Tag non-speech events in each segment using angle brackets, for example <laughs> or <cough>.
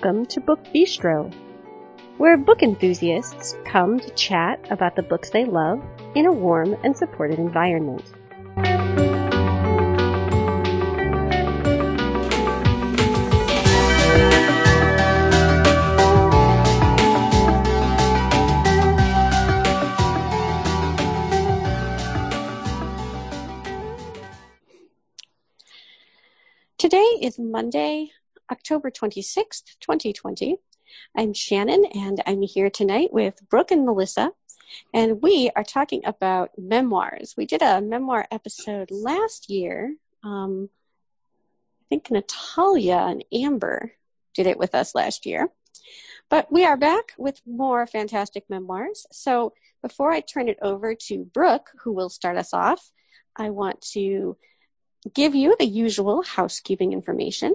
Welcome to Book Bistro, where book enthusiasts come to chat about the books they love in a warm and supportive environment. Today is Monday, October 26th, 2020. I'm Shannon and I'm here tonight with Brooke and Melissa, and we are talking about memoirs. We did a memoir episode last year. Um, I think Natalia and Amber did it with us last year. But we are back with more fantastic memoirs. So before I turn it over to Brooke, who will start us off, I want to give you the usual housekeeping information.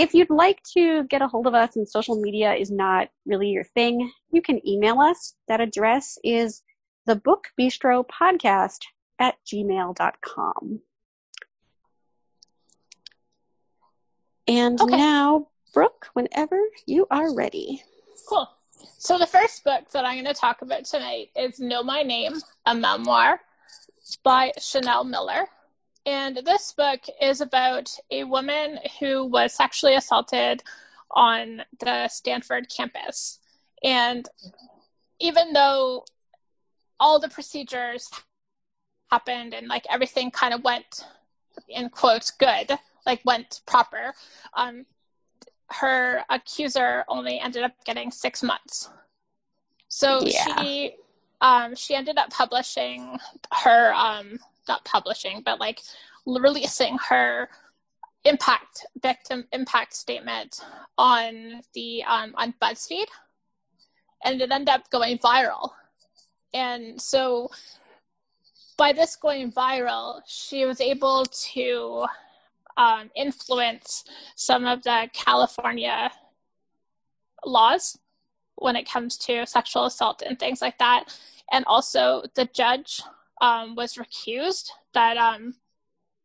If you'd like to get a hold of us and social media is not really your thing, you can email us. That address is the book bistro podcast at gmail.com. And Okay. now, Brooke, whenever you are ready. Cool. So the first book that I'm going to talk about tonight is Know My Name, a memoir by Chanel Miller. And this book is about a woman who was sexually assaulted on the Stanford campus. And even though all the procedures happened and like everything kind of went in quotes good, like went proper, um, her accuser only ended up getting six months. So Yeah. she um, she ended up publishing her um, not publishing, but like releasing her impact victim impact statement on the um, on BuzzFeed, and it ended up going viral. And so, by this going viral, she was able to um, influence some of the California laws when it comes to sexual assault and things like that. And also, the judge um, was recused. That um,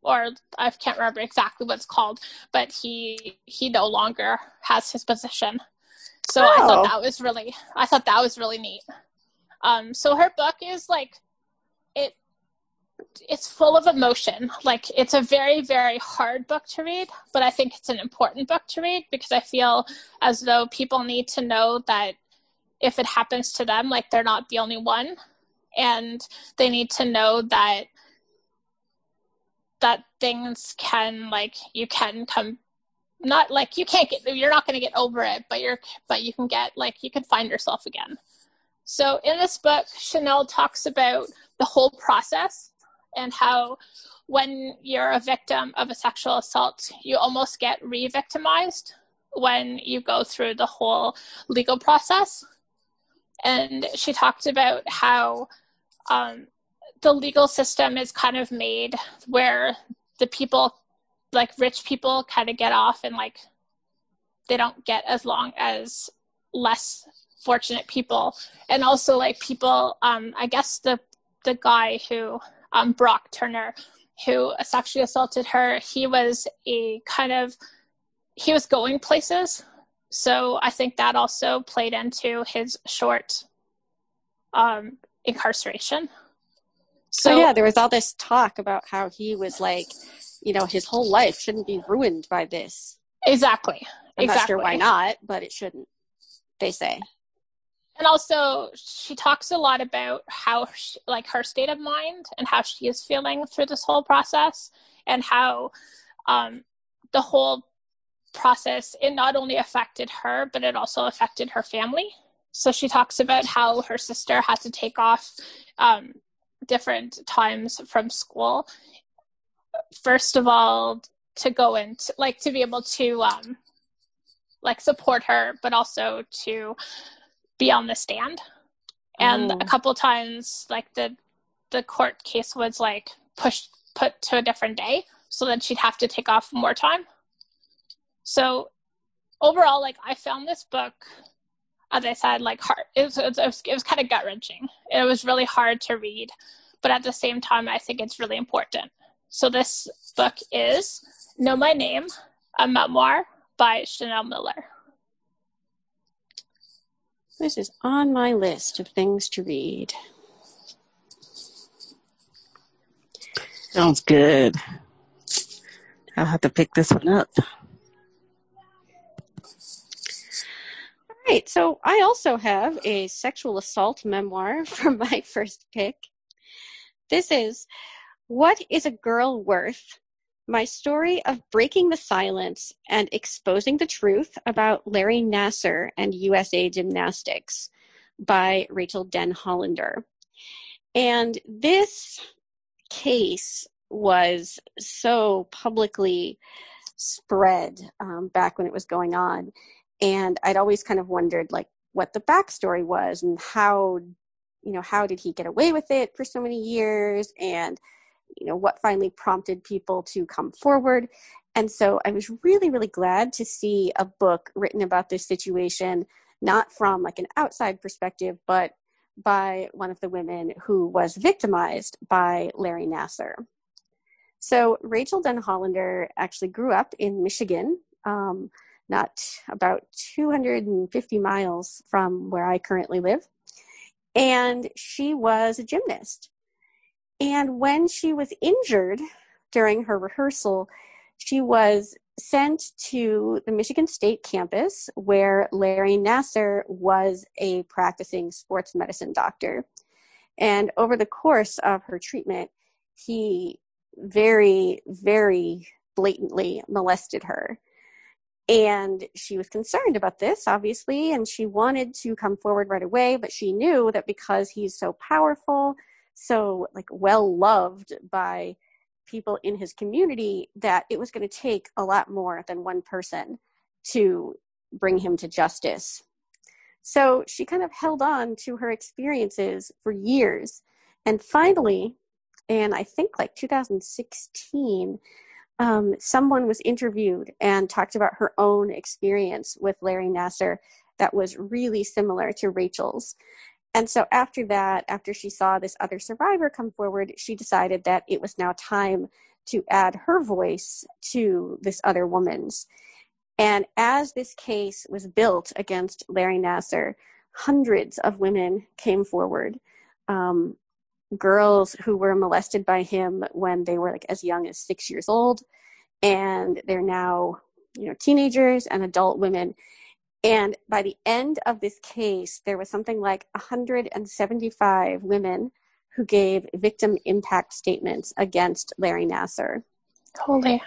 or I can't remember exactly what it's called, but he he no longer has his position. So I Oh. thought that was really I thought that was really neat. Um, so her book is like it it's full of emotion. Like it's a very very hard book to read, but I think it's an important book to read because I feel as though people need to know that if it happens to them, like they're not the only one, and they need to know that that things can like you can come not like you can't get you're not going to get over it but you're but you can get like you can find yourself again. So in this book chanel talks about the whole process and how when you're a victim of a sexual assault you almost get re-victimized when you go through the whole legal process. And she talked about how um, the legal system is kind of made where the people like rich people kind of get off and like they don't get as long as less fortunate people. And also like people um i guess the the guy who um brock turner who sexually assaulted her he was a kind of he was going places. So i think that also played into his short um incarceration So Oh, yeah, there was all this talk about how he was like, you know, his whole life shouldn't be ruined by this. exactly I'm exactly not sure why not, but it shouldn't. They say. and also she talks a lot about how she, like her state of mind and how she is feeling through this whole process and how um, the whole process it not only affected her but it also affected her family so she talks about how her sister had to take off um, different times from school first of all to go into like to be able to um like support her, but also to be on the stand. And oh. a couple times, like the the court case was like pushed put to a different day, so that she'd have to take off more time. So overall, like I found this book, as I said, like hard. It was it was, it was kind of gut wrenching. It was really hard to read, but at the same time, I think it's really important. So this book is Know My Name, a memoir by Chanel Miller. This is on my list of things to read. Sounds good. I'll have to pick this one up. Right, so I also have a sexual assault memoir <laughs> for my first pick. This is What is a Girl Worth? My story of breaking the silence and exposing the truth about Larry Nassar and USA Gymnastics by Rachael Denhollander. And this case was so publicly spread um, back when it was going on. And I'd always kind of wondered, like, what the backstory was and how, you know, how did he get away with it for so many years? And you know what finally prompted people to come forward and so i was really really glad to see a book written about this situation not from like an outside perspective but by one of the women who was victimized by larry nassar so rachael denhollander actually grew up in michigan um, not about 250 miles from where i currently live and she was a gymnast and when she was injured during her rehearsal, she was sent to the Michigan State campus where Larry Nassar was a practicing sports medicine doctor. And over the course of her treatment, he very, very blatantly molested her. And she was concerned about this, obviously, and she wanted to come forward right away, but she knew that because he's so powerful so like well loved by people in his community that it was going to take a lot more than one person to bring him to justice. So she kind of held on to her experiences for years. And finally, and I think like 2016, um, someone was interviewed and talked about her own experience with Larry Nassar that was really similar to Rachel's. And so after that, after she saw this other survivor come forward, she decided that it was now time to add her voice to this other woman's. And as this case was built against Larry Nassar, hundreds of women came forward. Um, girls who were molested by him when they were like as young as six years old, and they're now, you know, teenagers and adult women. And by the end of this case, there was something like 175 women who gave victim impact statements against Larry Nassar. Holy.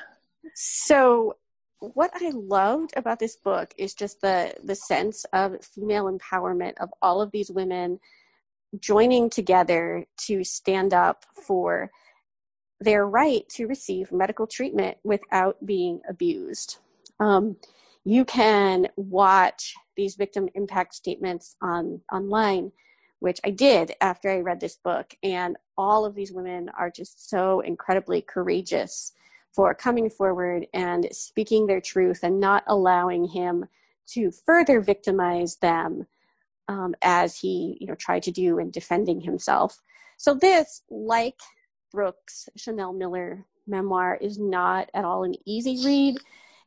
So what I loved about this book is just the the sense of female empowerment of all of these women joining together to stand up for their right to receive medical treatment without being abused. Um, you can watch these victim impact statements on online which i did after i read this book and all of these women are just so incredibly courageous for coming forward and speaking their truth and not allowing him to further victimize them um, as he you know tried to do in defending himself so this like brooks chanel miller memoir is not at all an easy read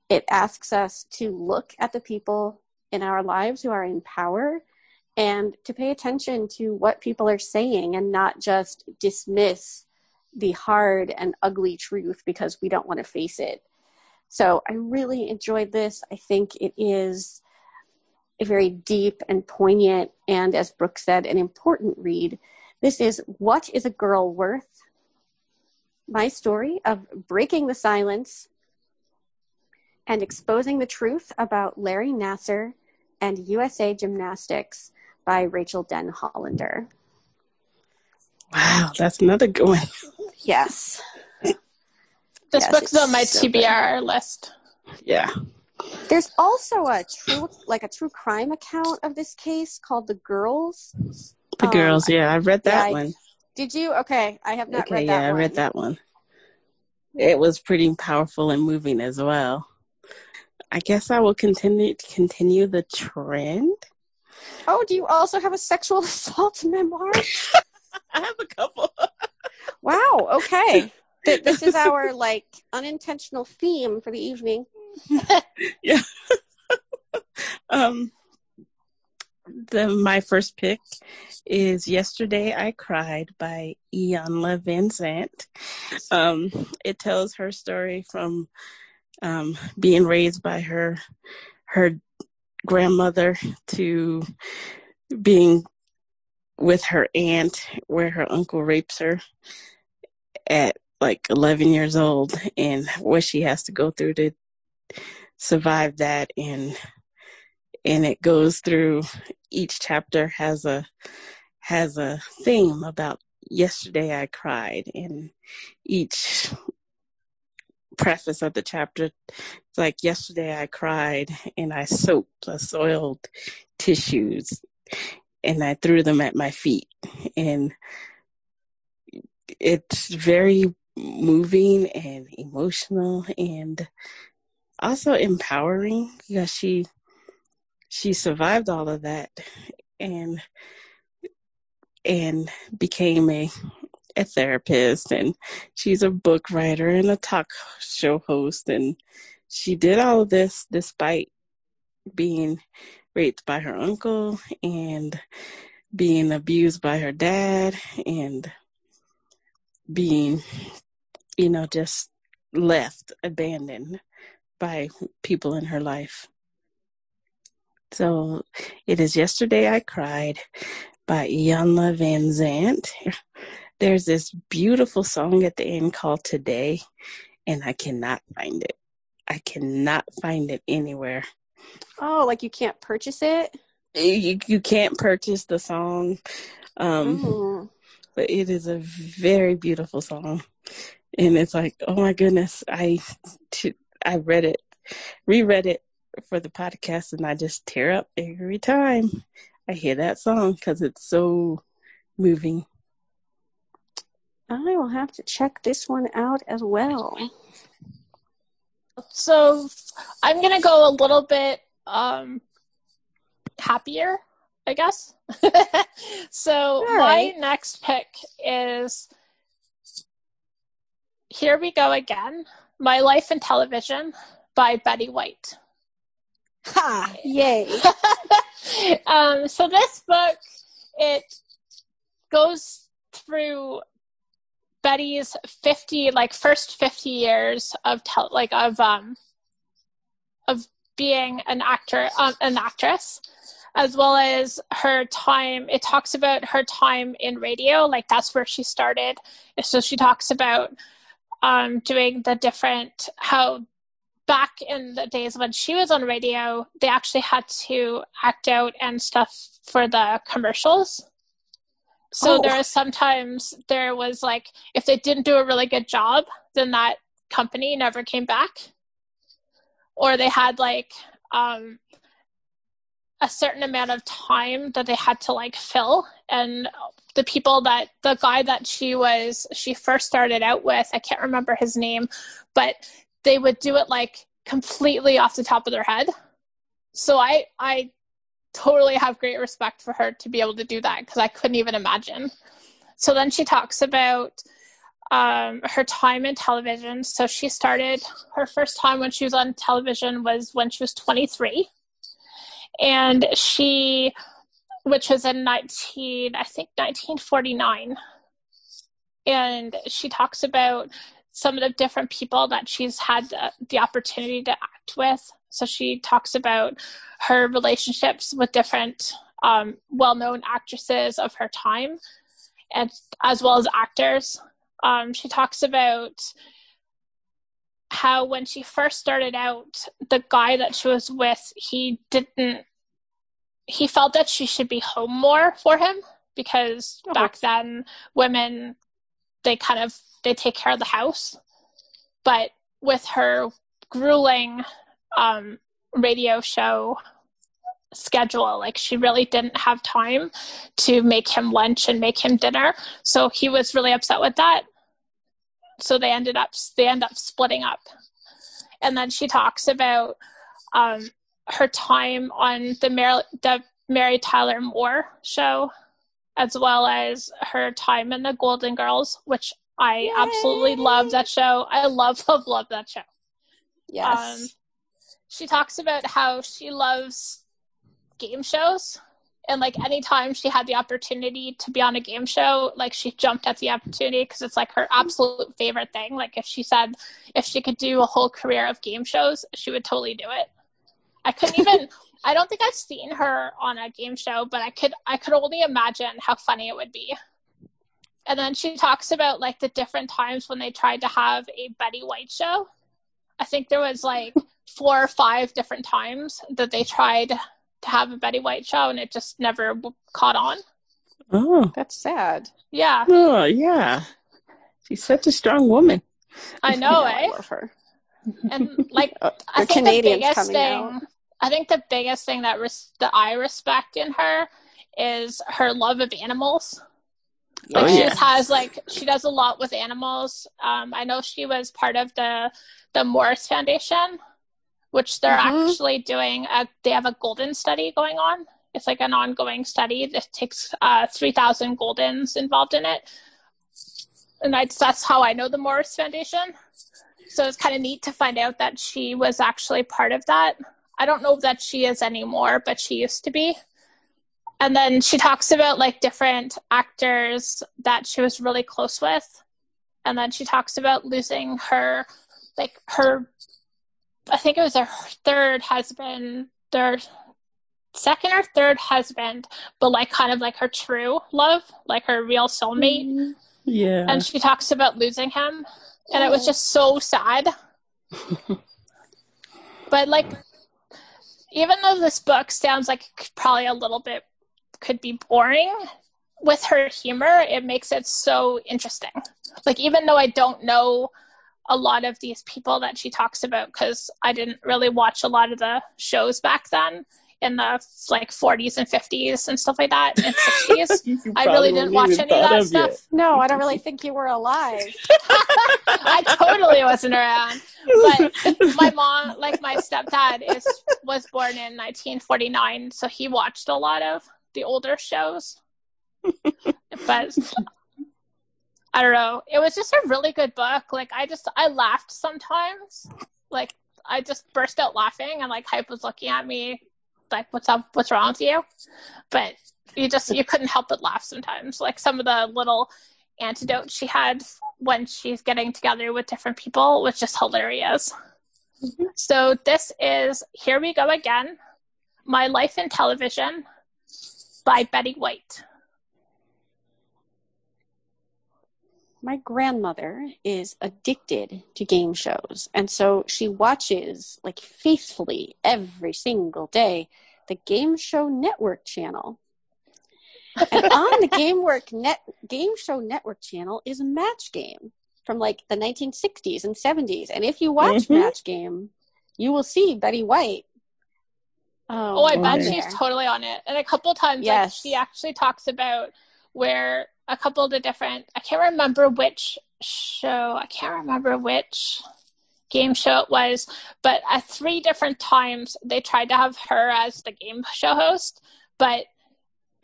it asks us to look at the people in our lives who are in power and to pay attention to what people are saying and not just dismiss the hard and ugly truth because we don't want to face it. So I really enjoyed this. I think it is a very deep and poignant and, as Brooke said, an important read. This is What is a Girl Worth? My story of breaking the silence and exposing the truth about Larry Nassar and USA Gymnastics by Rachael Denhollander. Wow, that's another good one. Yes. This yes, book's on my so TBR good. list. Yeah. There's also a true, like a true crime account of this case called "The Girls." The Um, girls, yeah, I read that yeah, I- one. Did you? Okay, I have not Okay, read that. yeah, that I read that one. It was pretty powerful and moving as well. I guess I will continue to continue the trend. Oh, do you also have a sexual <laughs> assault memoir? <laughs> I have a couple. Wow. Okay. <laughs> Th- This is our like unintentional theme for the evening. <laughs> Um, the my first pick is "Yesterday I Cried" by Iyanla Vanzant. Um, it tells her story from um, being raised by her her grandmother to being with her aunt, where her uncle rapes her at like 11 years old, and what she has to go through to survive that and and it goes through each chapter has a has a theme about yesterday I cried and each preface of the chapter it's like yesterday I cried and I soaked the soiled tissues and I threw them at my feet. And it's very moving and emotional and also empowering because she she survived all of that and and became a a therapist. And she's a book writer and a talk show host. And she did all of this despite being raped by her uncle and being abused by her dad and being you know just left abandoned by people in her life so it is Yesterday I Cried by Iyanla Vanzant. There's this beautiful song at the end called Today, and I cannot find it. I cannot find it anywhere. Oh, like you can't purchase it? You, you can't purchase the song, um, Mm. but it is a very beautiful song. And it's like, oh my goodness, I, I read it, reread it for the podcast and I just tear up every time I hear that song because it's so moving. I will have to check this one out as well. So I'm gonna go a little bit um happier, I guess. <laughs> so All my next pick is Here We Go Again, My Life in Television by Betty White. Ha! Yay. <laughs> um, so this book it goes through Betty's fifty like first fifty years of tel- like of um of being an actor um, an actress as well as her time it talks about her time in radio like that's where she started so she talks about um doing the different how back in the days when she was on radio, they actually had to act out and stuff for the commercials. So Oh. there was sometimes there was like if they didn't do a really good job, then that company never came back. Or they had like um a certain amount of time that they had to like fill and the people that the guy that she was she first started out with, I can't remember his name, but they would do it like completely off the top of their head. So I I totally have great respect for her to be able to do that because I couldn't even imagine. So then she talks about um, her time in television. So she started her first time when she was on television was when she was 23, and she, which was in 19, I think 1949, and she talks about some of the different people that she's had the, the opportunity to act with. So she talks about her relationships with different um, well-known actresses of her time, and as well as actors. Um, she talks about how when she first started out, the guy that she was with, he didn't. He felt that she should be home more for him because Oh. back then women they kind of they take care of the house but with her grueling um, radio show schedule. Like she really didn't have time to make him lunch and make him dinner. So he was really upset with that. So they ended up they end up splitting up. And then she talks about um, her time on the Mary, the Mary Tyler Moore show, as well as her time in the Golden Girls, which I Yay! absolutely love that show. I love, <laughs> love, love that show. Yes. Um, she talks about how she loves game shows and like anytime she had the opportunity to be on a game show like she jumped at the opportunity because it's like her absolute favorite thing. Like if she said if she could do a whole career of game shows she would totally do it. I couldn't even <laughs> i don't think i've seen her on a game show but i could i could only imagine how funny it would be. And then she talks about like the different times when they tried to have a betty white show. I think there was like <laughs> four or five different times that they tried to have a Betty White show, and it just never caught on. Oh, that's sad. Yeah. Oh, yeah. She's such a strong woman. I know, I eh? love her. And like, uh, <laughs> I think Canadians the biggest thing. Out. I think the biggest thing that res- that I respect in her is her love of animals. Like oh, she yeah. has like she does a lot with animals. Um, I know she was part of the the Morris Foundation, which they're mm-hmm. actually doing. A, they have a golden study going on. It's like an ongoing study that takes uh, 3,000 goldens involved in it. And I, that's how I know the Morris Foundation. So it's kind of neat to find out that she was actually part of that. I don't know that she is anymore, but she used to be. And then she talks about like different actors that she was really close with. And then she talks about losing her like her I think it was her third husband, their second or third husband, but like kind of like her true love, like her real soulmate. Mm-hmm. Yeah. And she talks about losing him, and it was just so sad. <laughs> but like, even though this book sounds like probably a little bit could be boring, with her humor, it makes it so interesting. Like, even though I don't know a lot of these people that she talks about because I didn't really watch a lot of the shows back then in the like 40s and 50s and stuff like that and <laughs> 60s. I really didn't watch any of that stuff. Yet. No, I don't really think you were alive. <laughs> <laughs> I totally wasn't around. But my mom, like my stepdad, is was born in 1949, so he watched a lot of the older shows. but I don't know. It was just a really good book. Like I just I laughed sometimes. Like I just burst out laughing and like Hype was looking at me like what's up what's wrong with you? But you just you couldn't help but laugh sometimes. Like some of the little antidotes she had when she's getting together with different people was just hilarious. Mm-hmm. So this is Here We Go Again, My Life in Television by Betty White. My grandmother is addicted to game shows. And so she watches, like, faithfully every single day, the Game Show Network channel. and on the Game Work Net Game Show Network channel is Match Game from like the 1960s and 70s. And if you watch mm-hmm. Match Game, you will see Betty White. Oh, oh I bet she's totally on it. And a couple times, yes. like, she actually talks about where a couple of the different I can't remember which show I can't remember which game show it was, but at three different times they tried to have her as the game show host, but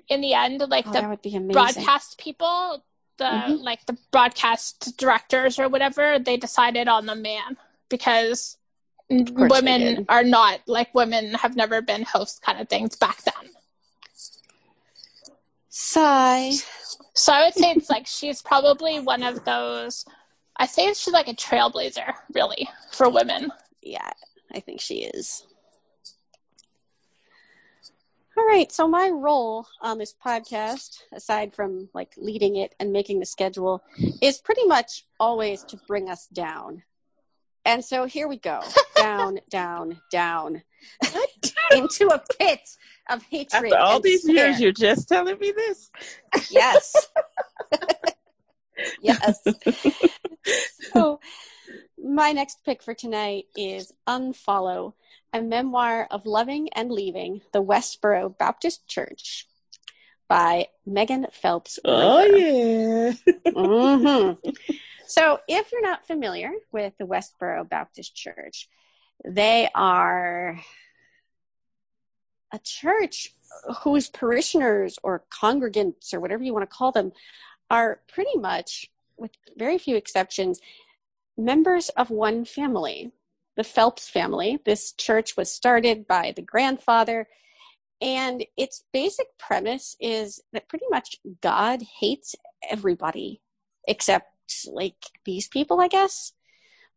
in the end, like oh, the broadcast people, the mm-hmm. like the broadcast directors or whatever, they decided on the man because women are not like women have never been host kind of things back then. Sigh. So I would say it's like she's probably one of those. I say she's like a trailblazer, really, for women. Yeah, I think she is. All right, so my role on this podcast, aside from like leading it and making the schedule, is pretty much always to bring us down. And so here we go <laughs> down, down, down into a pit of hatred. After all these despair. years, you're just telling me this? Yes. <laughs> yes. <laughs> so, my next pick for tonight is Unfollow, a memoir of loving and leaving the Westboro Baptist Church by Megan Phelps. Oh, yeah. <laughs> mm-hmm. So, if you're not familiar with the Westboro Baptist Church, they are a church whose parishioners or congregants or whatever you want to call them are pretty much, with very few exceptions, members of one family, the Phelps family. This church was started by the grandfather, and its basic premise is that pretty much God hates everybody except like these people, I guess.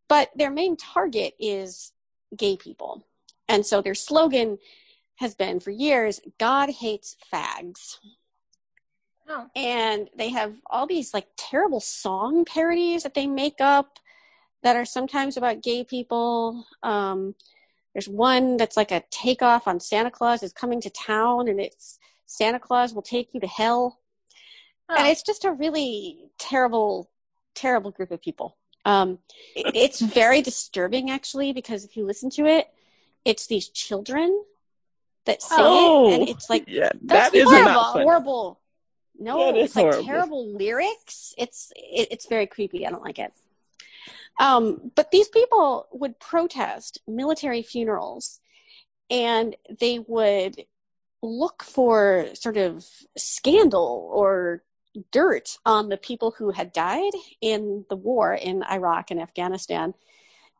But their main target is gay people. And so their slogan has been for years God hates fags. Oh. And they have all these like terrible song parodies that they make up that are sometimes about gay people. Um, there's one that's like a takeoff on Santa Claus is coming to town, and it's Santa Claus will take you to hell. Oh. And it's just a really terrible, terrible group of people. Um, it, it's very disturbing, actually, because if you listen to it, it's these children that sing oh, it, and it's like yeah, that's that horrible, horrible. No, it's like horrible. terrible lyrics. It's it, it's very creepy. I don't like it. Um, but these people would protest military funerals, and they would look for sort of scandal or dirt on the people who had died in the war in Iraq and Afghanistan.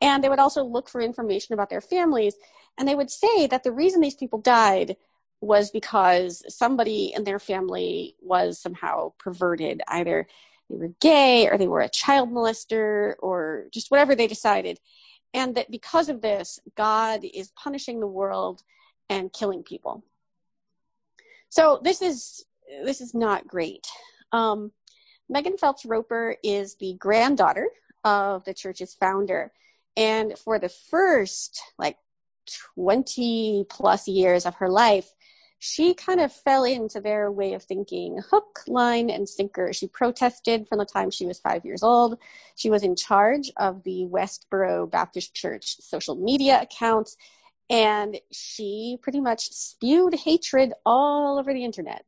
And they would also look for information about their families. And they would say that the reason these people died was because somebody in their family was somehow perverted, either they were gay or they were a child molester or just whatever they decided. And that because of this, God is punishing the world and killing people. So this is this is not great. Um, Megan Phelps Roper is the granddaughter of the church's founder, and for the first like 20 plus years of her life, she kind of fell into their way of thinking hook, line, and sinker. She protested from the time she was five years old. She was in charge of the Westboro Baptist Church social media accounts, and she pretty much spewed hatred all over the internet.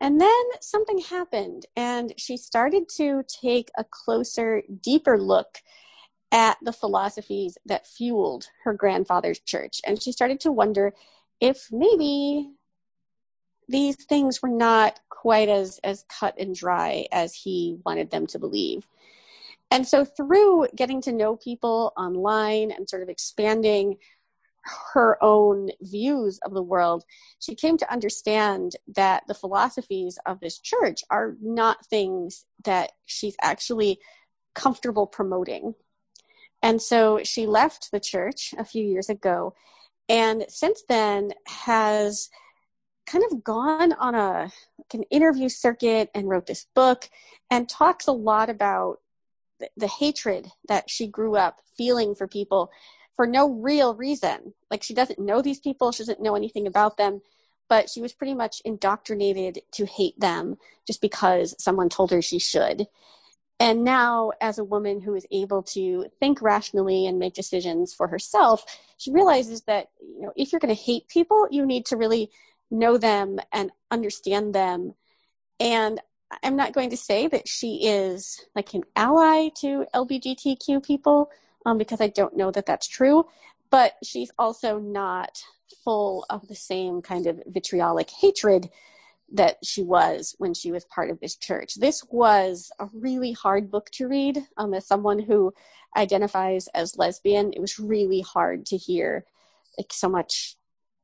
And then something happened, and she started to take a closer, deeper look at the philosophies that fueled her grandfather's church. And she started to wonder if maybe these things were not quite as, as cut and dry as he wanted them to believe. And so, through getting to know people online and sort of expanding her own views of the world, she came to understand that the philosophies of this church are not things that she's actually comfortable promoting. And so she left the church a few years ago and since then has kind of gone on a like an interview circuit and wrote this book and talks a lot about the, the hatred that she grew up feeling for people for no real reason. Like she doesn't know these people, she doesn't know anything about them, but she was pretty much indoctrinated to hate them just because someone told her she should. And now, as a woman who is able to think rationally and make decisions for herself, she realizes that you know if you're going to hate people, you need to really know them and understand them. And I'm not going to say that she is like an ally to LGBTQ people um, because I don't know that that's true. But she's also not full of the same kind of vitriolic hatred that she was when she was part of this church. This was a really hard book to read. Um, as someone who identifies as lesbian, it was really hard to hear like so much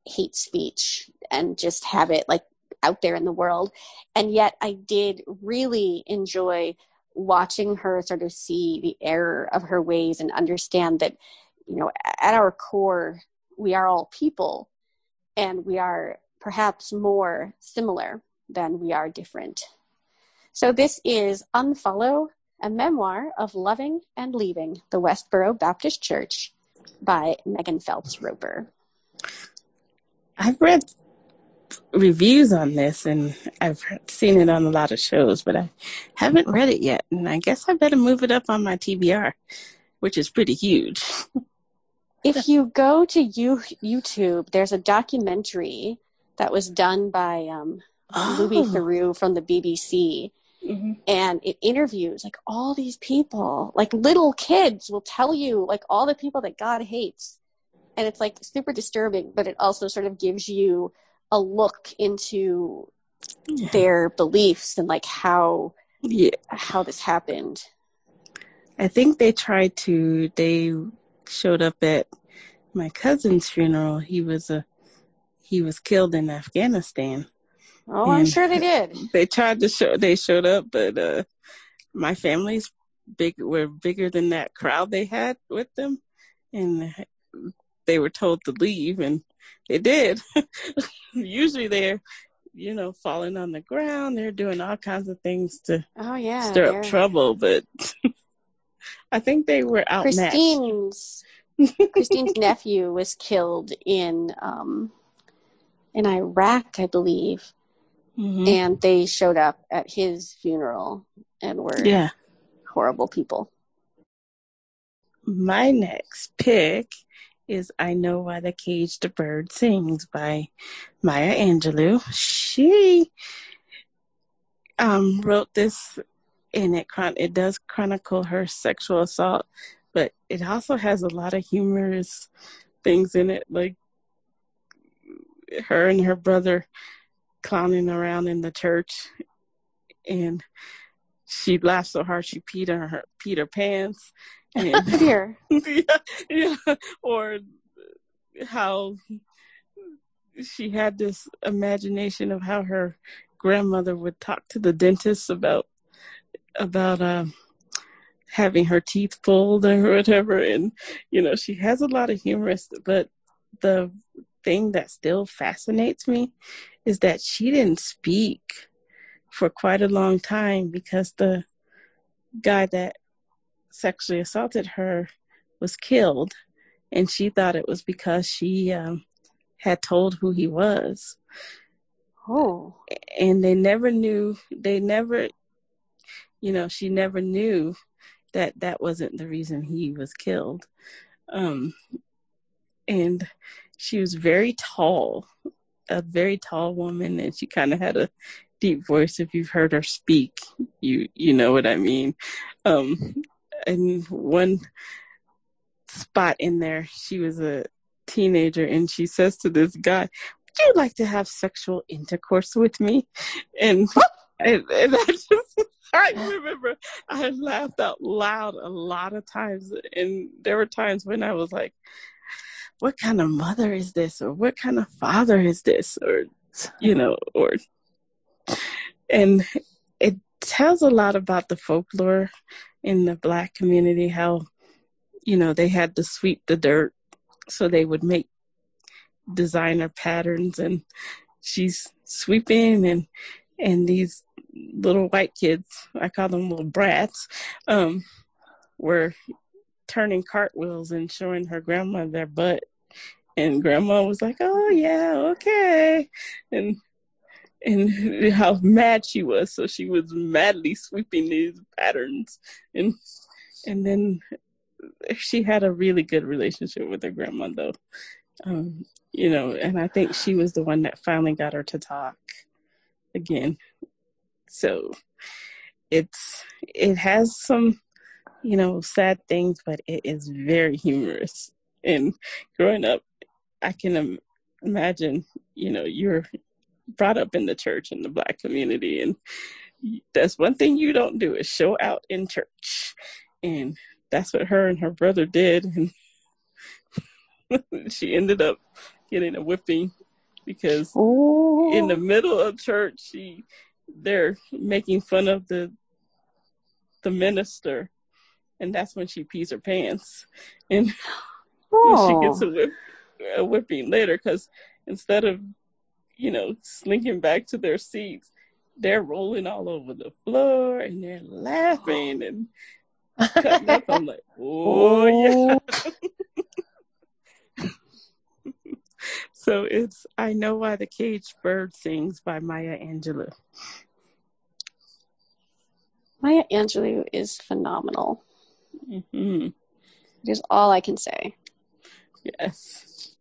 hate speech and just have it like out there in the world. And yet, I did really enjoy watching her sort of see the error of her ways and understand that, you know, at our core, we are all people and we are perhaps more similar than we are different. So this is Unfollow, a memoir of loving and leaving the Westboro Baptist Church by Megan Phelps Roper. I've read reviews on this and I've seen it on a lot of shows, but I haven't read it yet. And I guess I better move it up on my TBR. which is pretty huge. <laughs> if you go to you, YouTube, there's a documentary that was done by um, oh. Louis Theroux from the BBC. Mm-hmm. And it interviews like all these people, like little kids will tell you like all the people that God hates. And it's like super disturbing, but it also sort of gives you a look into yeah. their beliefs and like how yeah. how this happened. I think they tried to they showed up at my cousin's funeral. He was a he was killed in Afghanistan. Oh, I'm sure they did. <laughs> They tried to show they showed up, but uh my family's big were bigger than that crowd they had with them and they were told to leave and they did. <laughs> Usually they're you know, falling on the ground. They're doing all kinds of things to oh yeah stir up trouble. But <laughs> I think they were outmatched. Christine's Christine's nephew was killed in um, in Iraq, I believe, mm-hmm. and they showed up at his funeral and were yeah horrible people. My next pick is I Know Why the Caged Bird Sings by Maya Angelou. She um, wrote this and it chron- it does chronicle her sexual assault, but it also has a lot of humorous things in it, like her and her brother clowning around in the church, and she laughed so hard she peed on her peed her pants. And, <laughs> Here, <laughs> yeah, yeah, or how she had this imagination of how her grandmother would talk to the dentist about about um, having her teeth pulled or whatever. And, you know, she has a lot of humorous, but the thing that still fascinates me is that she didn't speak for quite a long time because the guy that sexually assaulted her was killed. And she thought it was because she um, had told who he was. Oh. And they never knew they never you know, she never knew that that wasn't the reason he was killed. Um, and she was very tall, a very tall woman, and she kind of had a deep voice. If you've heard her speak, you you know what I mean. Um, and one spot in there, she was a teenager, and she says to this guy, "Would you like to have sexual intercourse with me?" And <laughs> and, and I just I remember I laughed out loud a lot of times, and there were times when I was like, "What kind of mother is this?" or "What kind of father is this?" or you know, or and it tells a lot about the folklore in the black community how you know they had to sweep the dirt so they would make designer patterns and she's sweeping and and these little white kids, I call them little brats, um, were turning cartwheels and showing her grandma their butt. And grandma was like, "Oh yeah, okay," and and <laughs> how mad she was. So she was madly sweeping these patterns, and and then she had a really good relationship with her grandma, though. Um, you know, and I think she was the one that finally got her to talk again. So it's it has some, you know, sad things, but it is very humorous. And growing up, I can imagine, you know, you're brought up in the church in the black community and that's one thing you don't do is show out in church. And that's what her and her brother did and <laughs> she ended up getting a whipping because Ooh. in the middle of church she they're making fun of the the minister and that's when she pees her pants and <laughs> oh. she gets a, whip, a whipping later because instead of you know slinking back to their seats they're rolling all over the floor and they're laughing and cutting up i'm like <laughs> oh yeah oh. <laughs> So it's I Know Why the Caged Bird Sings by Maya Angelou. Maya Angelou is phenomenal. Mm-hmm. It is all I can say. Yes.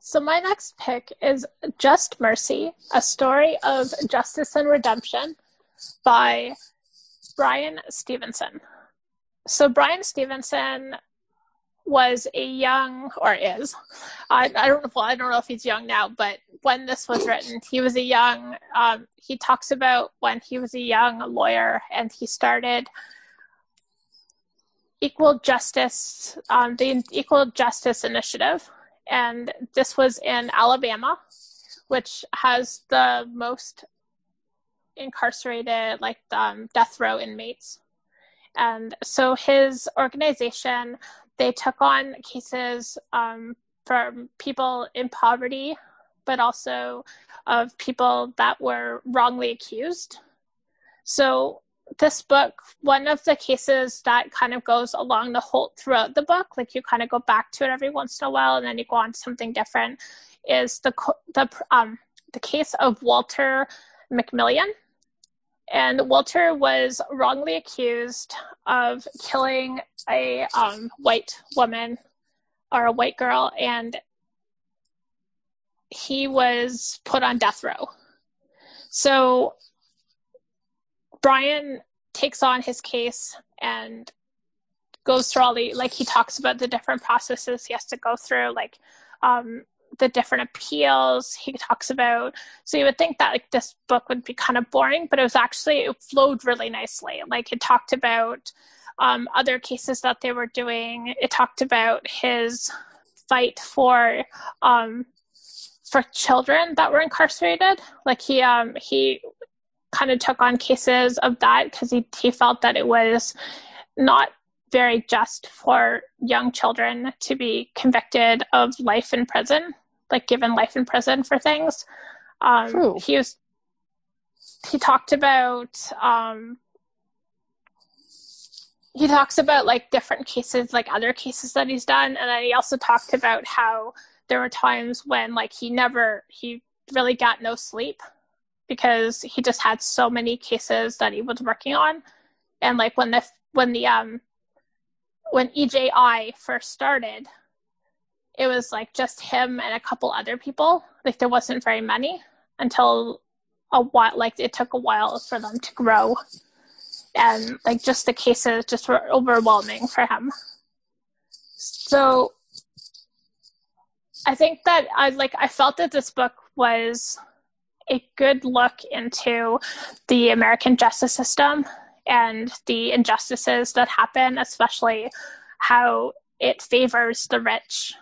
So my next pick is Just Mercy, a story of justice and redemption by Bryan Stevenson. So Bryan Stevenson was a young or is. I, I don't know well, I don't know if he's young now, but when this was written, he was a young um, he talks about when he was a young lawyer and he started equal justice um, the equal justice initiative. And this was in alabama which has the most incarcerated like um, death row inmates. And so his organization they took on cases um, from people in poverty but also of people that were wrongly accused. So this book one of the cases that kind of goes along the whole throughout the book like you kind of go back to it every once in a while and then you go on to something different is the the um the case of Walter McMillian and Walter was wrongly accused of killing a um, white woman or a white girl, and he was put on death row. So Bryan takes on his case and goes through all the like he talks about the different processes he has to go through, like um, the different appeals he talks about. So you would think that like this book would be kind of boring, but it was actually it flowed really nicely. Like it talked about um, other cases that they were doing. It talked about his fight for um, for children that were incarcerated. Like he um, he kind of took on cases of that because he he felt that it was not very just for young children to be convicted of life in prison, like given life in prison for things. Um, True. He was. He talked about. Um, he talks about like different cases, like other cases that he's done, and then he also talked about how there were times when like he never he really got no sleep because he just had so many cases that he was working on, and like when the when the um when EJI first started, it was like just him and a couple other people. Like there wasn't very many until a while. Like it took a while for them to grow, and like just the cases just were overwhelming for him. So I think that I like I felt that this book was a good look into the American justice system and the injustices that happen, especially how it favors the rich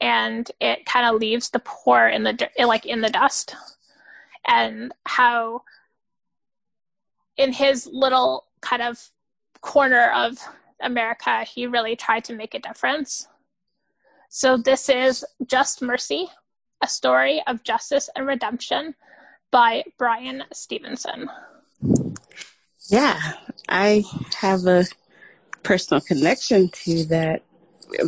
and it kind of leaves the poor in the like in the dust and how in his little kind of corner of America he really tried to make a difference. So this is Just Mercy, a story of justice and redemption by Bryan Stevenson. Yeah, I have a personal connection to that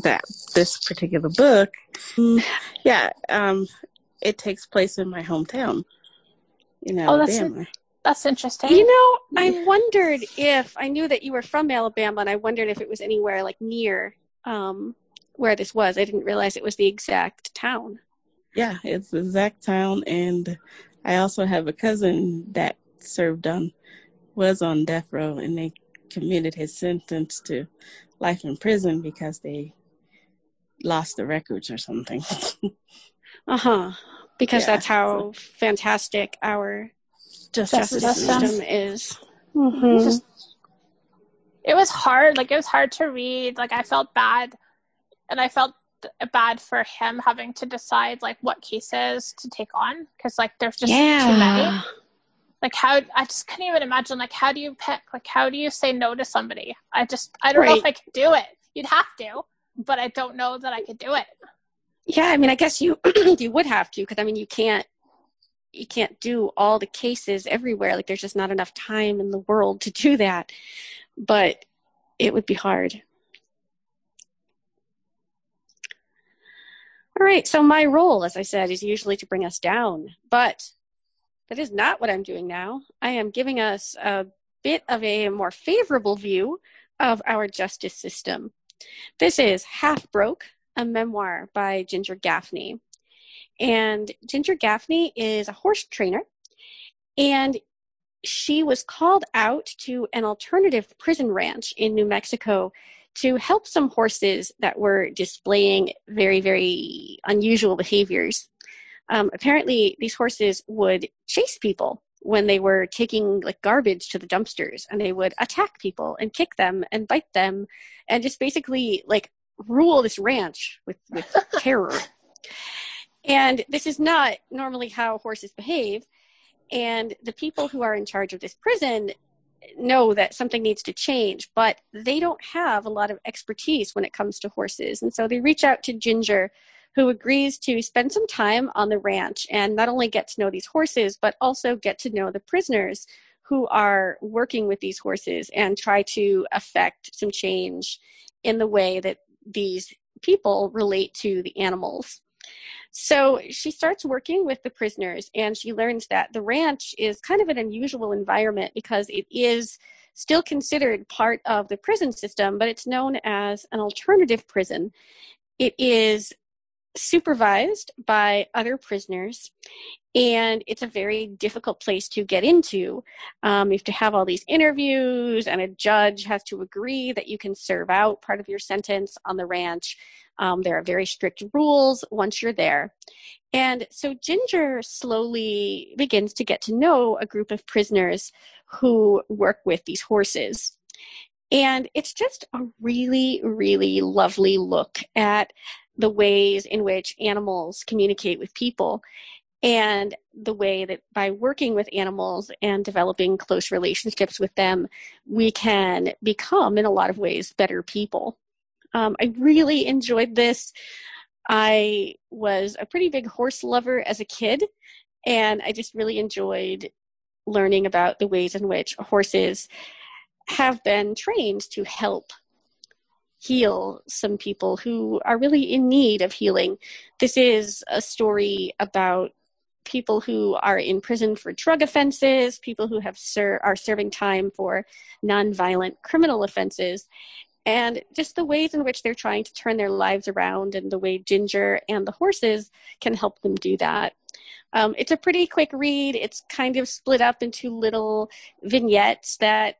that this particular book. Mm, yeah, um, it takes place in my hometown in Alabama. Oh, that's, that's interesting. You know, I wondered if I knew that you were from Alabama, and I wondered if it was anywhere like near um, where this was. I didn't realize it was the exact town. Yeah, it's the exact town, and I also have a cousin that served on was on death row and they commuted his sentence to life in prison because they lost the records or something. <laughs> uh huh. Because yeah. that's how fantastic our justice, justice system is. Mm-hmm. Just, it was hard. Like it was hard to read. Like I felt bad, and I felt bad for him having to decide like what cases to take on because like there's just yeah. too many like how i just couldn't even imagine like how do you pick like how do you say no to somebody? I just i don't right. know if i could do it. You'd have to but i don't know that i could do it. Yeah i mean i guess you <clears throat> you would have to because i mean you can't you can't do all the cases everywhere. Like there's just not enough time in the world to do that. But it would be hard. All right so my role as i said is usually to bring us down. But that is not what I'm doing now. I am giving us a bit of a more favorable view of our justice system. This is Half Broke, a memoir by Ginger Gaffney. And Ginger Gaffney is a horse trainer, and she was called out to an alternative prison ranch in New Mexico to help some horses that were displaying very, very unusual behaviors. Um, apparently, these horses would chase people when they were taking like garbage to the dumpsters and they would attack people and kick them and bite them and just basically like rule this ranch with, with <laughs> terror. And this is not normally how horses behave. And the people who are in charge of this prison know that something needs to change, but they don't have a lot of expertise when it comes to horses. And so they reach out to Ginger, who agrees to spend some time on the ranch and not only get to know these horses, but also get to know the prisoners who are working with these horses and try to affect some change in the way that these people relate to the animals. So she starts working with the prisoners and she learns that the ranch is kind of an unusual environment because it is still considered part of the prison system, but it's known as an alternative prison. It is supervised by other prisoners and it's a very difficult place to get into. Um, you have to have all these interviews, and a judge has to agree that you can serve out part of your sentence on the ranch. Um, there are very strict rules once you're there. And so Ginger slowly begins to get to know a group of prisoners who work with these horses. And it's just a really, really lovely look at the ways in which animals communicate with people and the way that by working with animals and developing close relationships with them, we can become, in a lot of ways, better people. Um, I really enjoyed this. I was a pretty big horse lover as a kid, and I just really enjoyed learning about the ways in which horses have been trained to help heal some people who are really in need of healing. This is a story about people who are in prison for drug offenses, people who have ser- are serving time for nonviolent criminal offenses, and just the ways in which they're trying to turn their lives around and the way Ginger and the horses can help them do that. Um, it's a pretty quick read. It's kind of split up into little vignettes that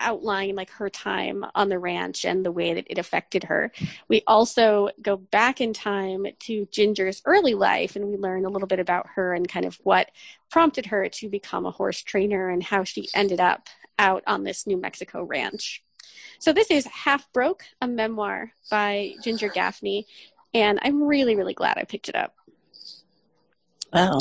outline like her time on the ranch and the way that it affected her. We also go back in time to Ginger's early life and we learn a little bit about her and kind of what prompted her to become a horse trainer and how she ended up out on this New Mexico ranch. So this is Half Broke, a memoir by Ginger Gaffney, and I'm really, really glad I picked it up. Wow.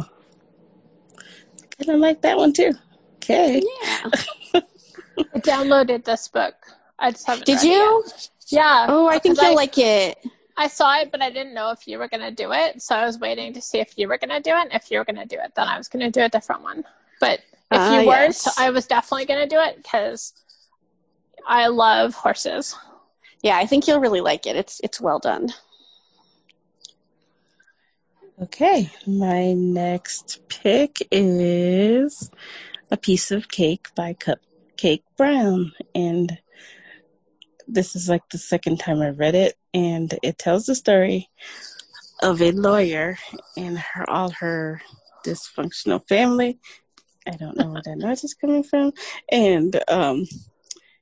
Kind of like that one too. Okay. Yeah. <laughs> I downloaded this book. I just haven't. Did you? It yeah. Oh, I think you'll I, like it. I saw it, but I didn't know if you were gonna do it, so I was waiting to see if you were gonna do it. And if you were gonna do it, then I was gonna do a different one. But if uh, you weren't, yes. I was definitely gonna do it because I love horses. Yeah, I think you'll really like it. It's it's well done. Okay, my next pick is A Piece of Cake by Cup Cake Brown. And this is like the second time I read it. And it tells the story of a lawyer and her all her dysfunctional family. I don't know where that noise is coming from. And um,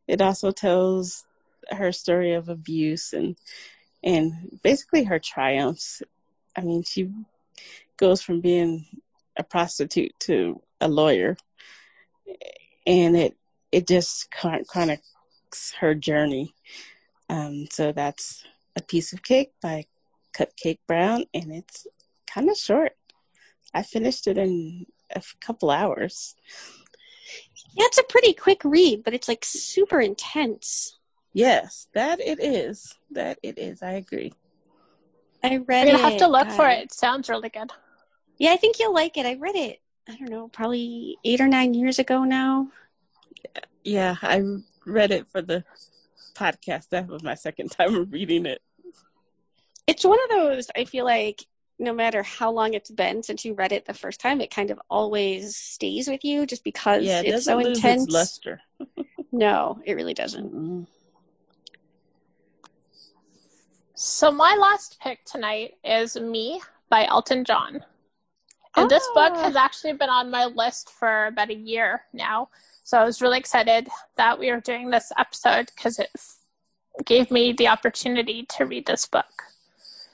it also tells her story of abuse and and basically her triumphs. I mean, she goes from being a prostitute to a lawyer, and it it just kind of her journey. Um, so that's a piece of cake by Cupcake Brown, and it's kind of short. I finished it in a couple hours. Yeah, it's a pretty quick read, but it's like super intense. Yes, that it is. That it is. I agree. I read you it. have to look uh, for it. it. Sounds really good. Yeah, I think you'll like it. I read it. I don't know, probably eight or nine years ago now. Yeah, I read it for the podcast. That was my second time reading it. It's one of those, I feel like, no matter how long it's been since you read it the first time, it kind of always stays with you just because Yeah, it it's so lose intense. its luster. <laughs> No, it really doesn't. Mm-mm. So my last pick tonight is Me by Elton John. And this book Ah. has actually been on my list for about a year now. So I was really excited that we were doing this episode because it gave me the opportunity to read this book.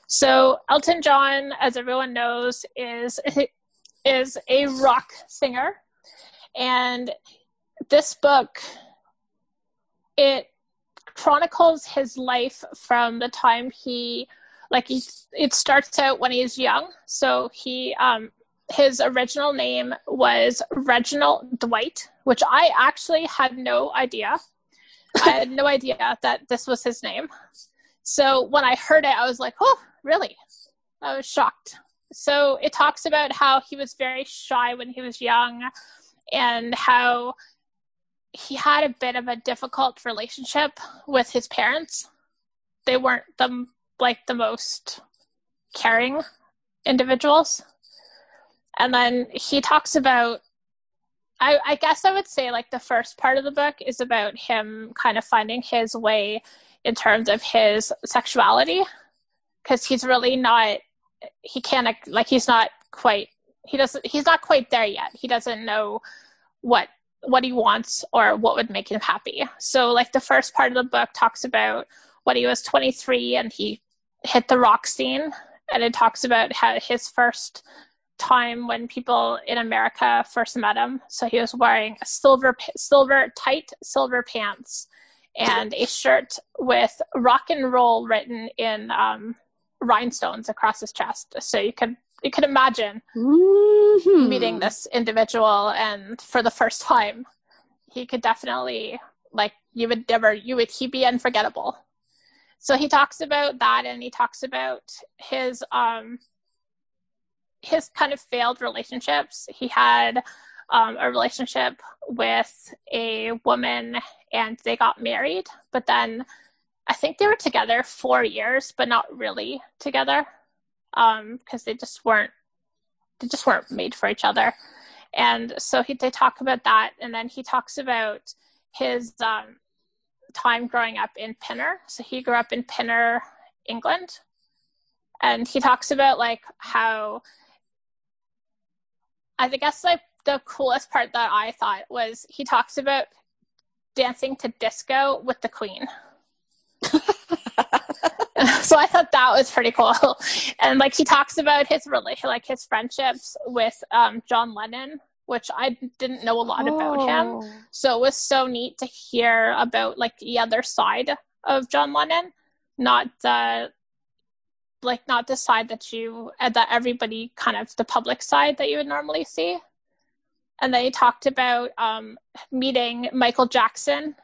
So Elton John, as everyone knows, is <laughs> is a rock singer, and this book it chronicles his life from the time he like he, it starts out when he's young so he um his original name was reginald dwight which i actually had no idea i had no <laughs> idea that this was his name so when i heard it i was like oh really i was shocked so it talks about how he was very shy when he was young and how he had a bit of a difficult relationship with his parents. They weren't the like the most caring individuals. And then he talks about I, I guess I would say like the first part of the book is about him kind of finding his way in terms of his sexuality. Because he's really not he can't like he's not quite he doesn't he's not quite there yet. He doesn't know what what he wants or what would make him happy. So like the first part of the book talks about when he was 23 and he hit the rock scene. And it talks about how his first time when people in America first met him. So he was wearing a silver silver tight silver pants and a shirt with rock and roll written in um, rhinestones across his chest. So you could you could imagine Mhm. meeting this individual and for the first time he could definitely like you would never you would he'd be unforgettable so he talks about that and he talks about his um his kind of failed relationships he had um, a relationship with a woman and they got married but then i think they were together four years but not really together um because they just weren't they just weren't made for each other. And so he, they talk about that, and then he talks about his um, time growing up in Pinner. So he grew up in Pinner, England, and he talks about like how I guess like the coolest part that I thought was he talks about dancing to disco with the Queen. <laughs> so I thought that was pretty cool. And like he talks about his relation, like his friendships with um, John Lennon, which I didn't know a lot about him. Oh. So it was so neat to hear about like the other side of John Lennon, not the like not the side that you uh, that everybody kind of the public side that you would normally see. And then he talked about um, meeting Michael Jackson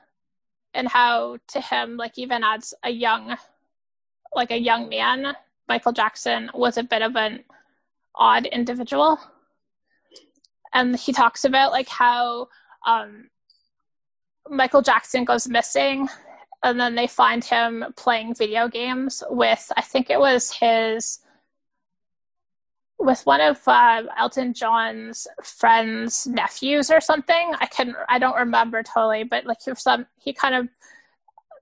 and how to him like even as a young like a young man michael jackson was a bit of an odd individual and he talks about like how um, michael jackson goes missing and then they find him playing video games with i think it was his with one of uh, elton john's friends nephews or something i can i don't remember totally but like he, some, he kind of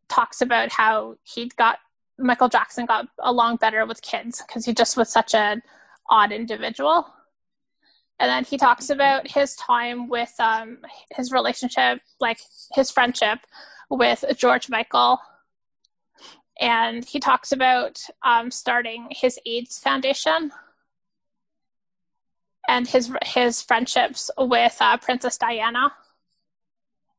talks about how he got Michael Jackson got along better with kids because he just was such an odd individual. And then he talks about his time with um, his relationship, like his friendship with George Michael. And he talks about um, starting his AIDS Foundation and his his friendships with uh, Princess Diana.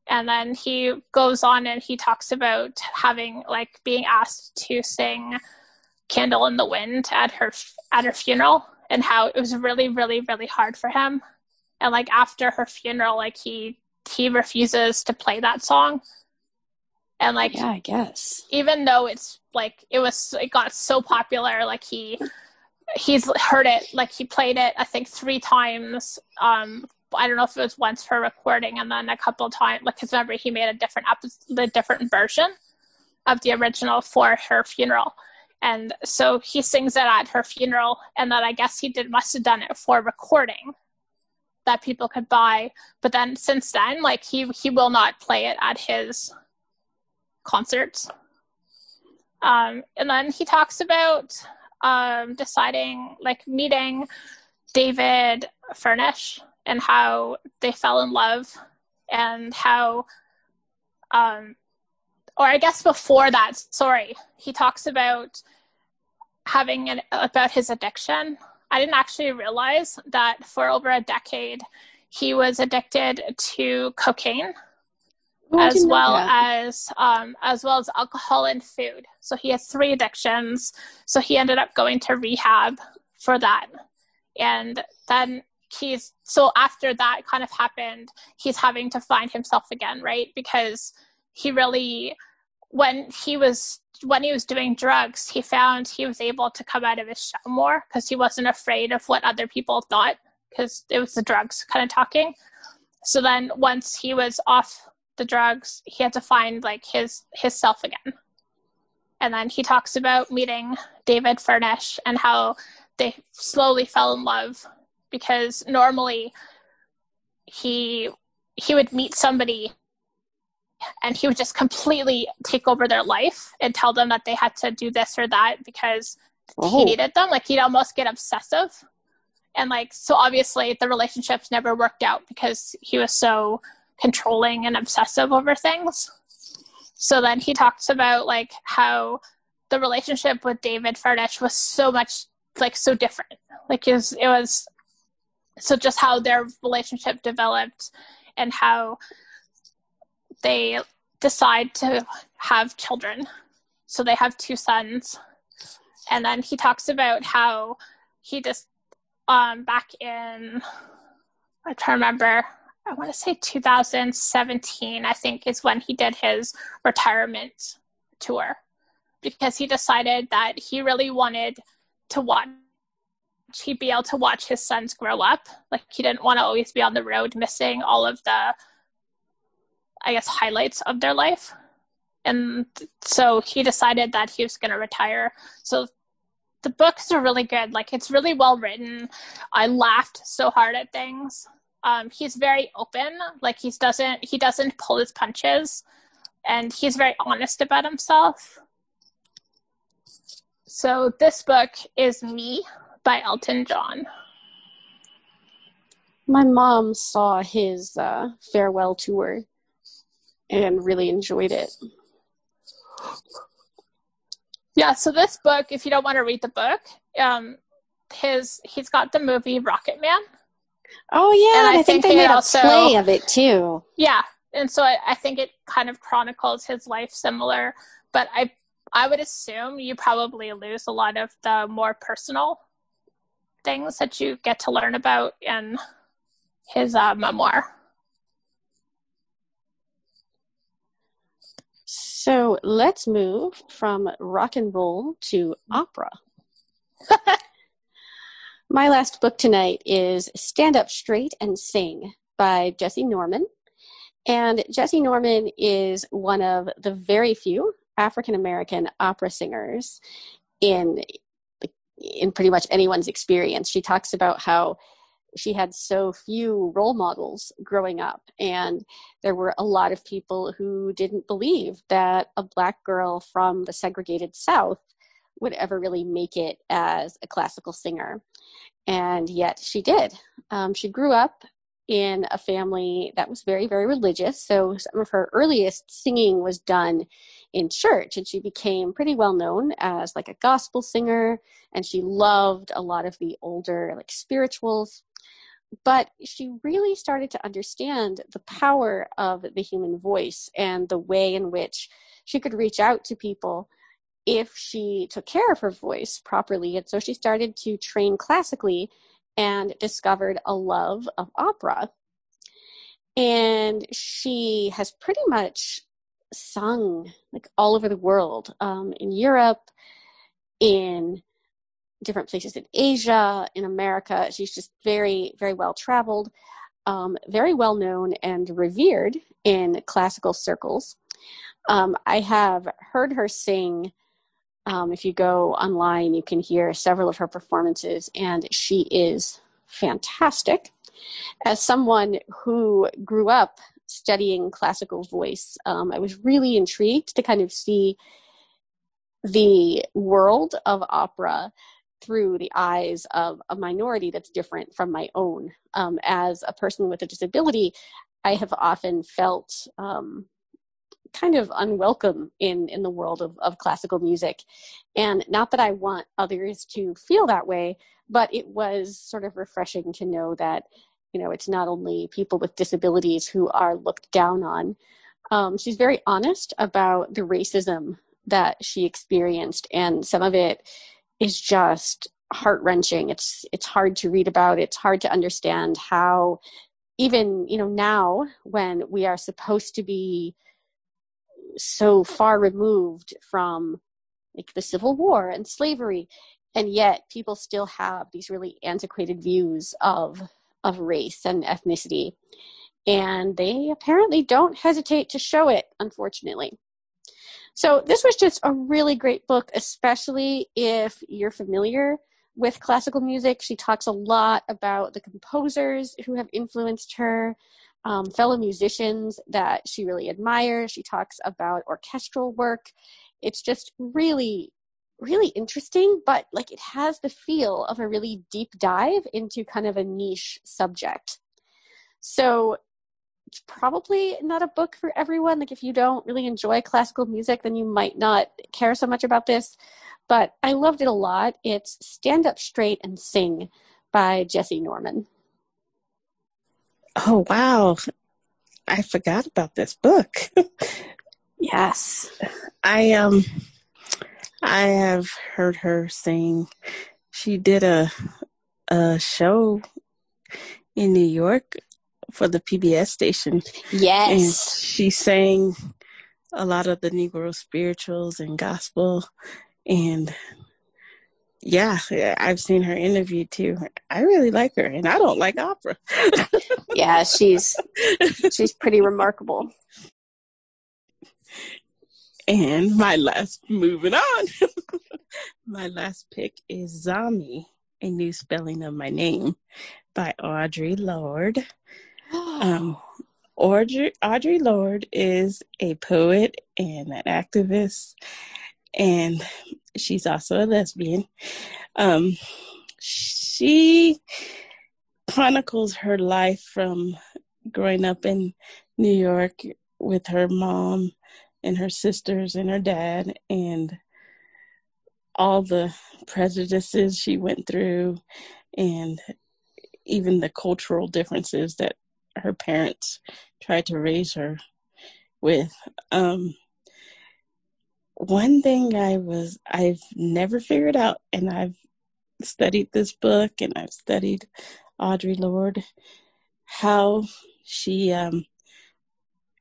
And then he goes on and he talks about having like being asked to sing candle in the wind at her at her funeral and how it was really really really hard for him. And like after her funeral like he he refuses to play that song and like Yeah, I guess. even though it's like it was it got so popular like he he's heard it like he played it i think three times. Um i don't know if it was once for recording and then a couple times like because remember he made a different episode a different version of the original for her funeral. And so he sings it at her funeral and then i guess he did must have done it for recording that people could buy. But then since then like he he will not play it at his concerts um, and then he talks about um, deciding like meeting david furnish and how they fell in love and how um, or I guess before that, sorry, he talks about having an about his addiction. I didn't actually realize that for over a decade he was addicted to cocaine as well as um, as well as alcohol and food. So he has three addictions. So he ended up going to rehab for that, and then he's so after that kind of happened, he's having to find himself again, right? Because he really when he was when he was doing drugs, he found he was able to come out of his shell more because he wasn't afraid of what other people thought because it was the drugs kind of talking. So then once he was off the drugs, he had to find like his his self again. And then he talks about meeting David Furnish and how they slowly fell in love because normally he he would meet somebody and he would just completely take over their life and tell them that they had to do this or that because oh. he needed them like he'd almost get obsessive and like so obviously the relationships never worked out because he was so controlling and obsessive over things so then he talks about like how the relationship with david furnish was so much like so different like it was it was so just how their relationship developed and how they decide to have children. So they have two sons. And then he talks about how he just, um, back in, I try to remember, I want to say 2017, I think is when he did his retirement tour because he decided that he really wanted to watch he'd be able to watch his sons grow up like he didn't want to always be on the road missing all of the I guess, highlights of their life. And so he decided that he was going to retire. So the books are really good. Like it's really well written. I laughed so hard at things. Um, he's very open. Like he doesn't he doesn't pull his punches, and he's very honest about himself. So this book is Me by Elton John. My mom saw his uh, farewell tour and really enjoyed it. Yeah, so this book, if you don't want to read the book, um, his he's got the movie Rocket Man. Oh yeah, and I, I think, think, they made also, a play of it too. Yeah, and so I, I think it kind of chronicles his life similar, but I I would assume you probably lose a lot of the more personal things that you get to learn about in his uh, memoir. So let's move from rock and roll to opera. <laughs> My last book tonight is Stand Up Straight and Sing by Jessye Norman. And Jessye Norman is one of the very few African American opera singers in in pretty much anyone's experience. She talks about how she had so few role models growing up and there were a lot of people who didn't believe that a black girl from the segregated south would ever really make it as a classical singer. And yet she did. Um, she grew up in a family that was very very religious. So some of her earliest singing was done in church and she became pretty well known as like a gospel singer and she loved a lot of the older like spirituals. But she really started to understand the power of the human voice and the way in which she could reach out to people if she took care of her voice properly. And so she started to train classically and discovered a love of opera. And she has pretty much sung like all over the world um, in Europe, in different places in Asia, in America. She's just very, very well traveled, um, very well known and revered in classical circles. Um, I have heard her sing Um, if you go online, you can hear several of her performances, and she is fantastic. As someone who grew up studying classical voice, um, I was really intrigued to kind of see the world of opera through the eyes of a minority that's different from my own. Um, as a person with a disability, I have often felt um, kind of unwelcome in in the world of, of classical music. And not that i want others to feel that way but it was sort of refreshing to know that you know it's not only people with disabilities who are looked down on. Um, she's very honest about the racism that she experienced and some of it is just heart wrenching it's it's hard to read about. It's hard to understand how even you know now when we are supposed to be so far removed from like the Civil War and slavery, and yet people still have these really antiquated views of of race and ethnicity, and they apparently don't hesitate to show it. Unfortunately. So, this was just a really great book, especially if you're familiar with classical music. She talks a lot about the composers who have influenced her, um, fellow musicians that she really admires. She talks about orchestral work. It's just really, really interesting, but like it has the feel of a really deep dive into kind of a niche subject. So it's probably not a book for everyone. Like if you don't really enjoy classical music, then you might not care so much about this. But I loved it a lot. It's Stand Up Straight and Sing by Jessye Norman. Oh wow. I forgot about this book. yes. I um I have heard her sing. She did a a show in New York for the PBS station. Yes. And she sang a lot of the Negro spirituals and gospel and yeah, I've seen her interview too. I really like her, and I don't like opera. yeah, she's <laughs> she's pretty remarkable. And my last, moving on, <laughs> my last pick is Zami, a new spelling of my name, by Audre Lorde. <gasps> Um, Audre Audre Lorde is a poet and an activist, and she's also a lesbian. Um, she chronicles her life from growing up in New York with her mom and her sisters and her dad and all the prejudices she went through and even the cultural differences that her parents tried to raise her with. Um, one thing I was I've never figured out, and I've studied this book and I've studied Audre Lorde, how she um,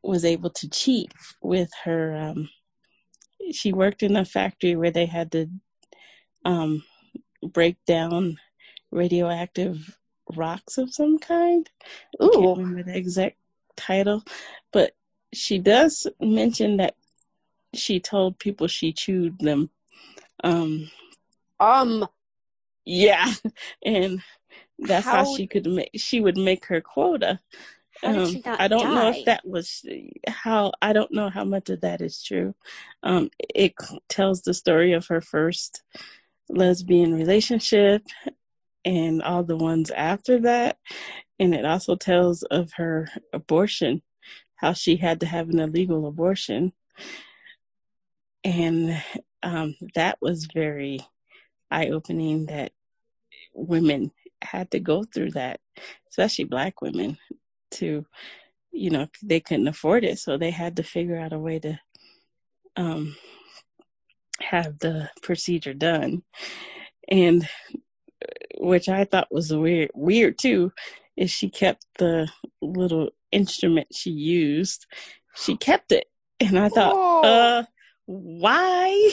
was able to cheat with her. Um, she worked in a factory where they had to um, break down radioactive rocks of some kind. Ooh. I can't remember the exact title, but she does mention that she told people she chewed them. Um, um, yeah, <laughs> and that's how, how she could make. She would make her quota. Um, I don't die? know if that was how. I don't know how much of that is true. Um, it tells the story of her first lesbian relationship and all the ones after that, and it also tells of her abortion, how she had to have an illegal abortion and um, that was very eye opening that women had to go through that, especially black women, to, you know, they couldn't afford it. So they had to figure out a way to um, have the procedure done. And which I thought was weird, weird too, is she kept the little instrument she used. She kept it. And I thought, oh. uh, why?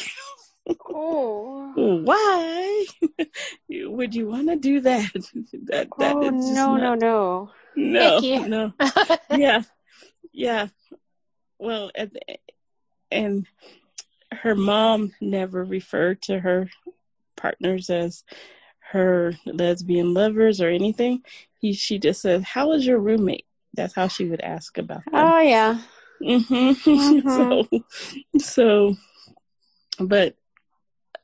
Oh. <laughs> Why <laughs> would you want to do that? <laughs> that, that oh, no, not, no, no. No, no. yeah. Yeah. Well, and, and her mom never referred to her partners as her lesbian lovers or anything. He she just said, "How was your roommate?" That's how she would ask about them. Oh yeah. Mm-hmm. mm-hmm. <laughs> so, so, but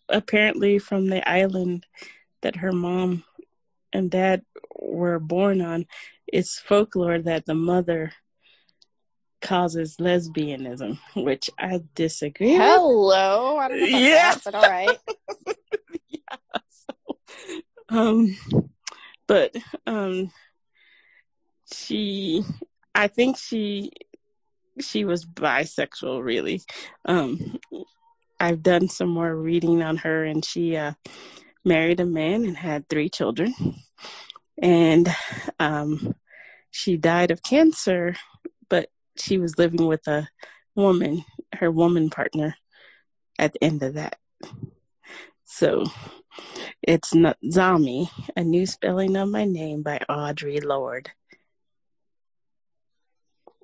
apparently from the island that her mom and dad were born on, it's folklore that the mother causes lesbianism, which I disagree. Hello, with. I don't know yeah. That, but all right. <laughs> yeah. So, um, but um, she, I think she, she was bisexual. Really, um, I've done some more reading on her, and she uh, married a man and had three children, and um, she died of cancer, but she was living with a woman, her woman partner, at the end of that. So it's not Zami, a new spelling of my name by Audre Lorde.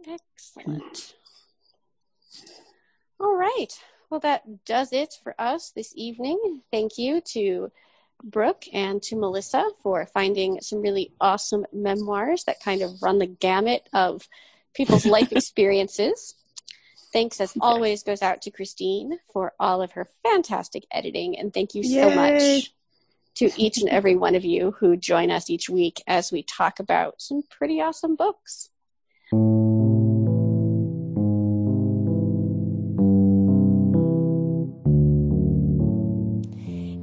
Excellent. All right. Well, that does it for us this evening. Thank you to Brooke and to Melissa for finding some really awesome memoirs that kind of run the gamut of people's life <laughs> experiences. Thanks, as always, goes out to Christine for all of her fantastic editing. And thank you so Yay. much to each and every one of you who join us each week as we talk about some pretty awesome books.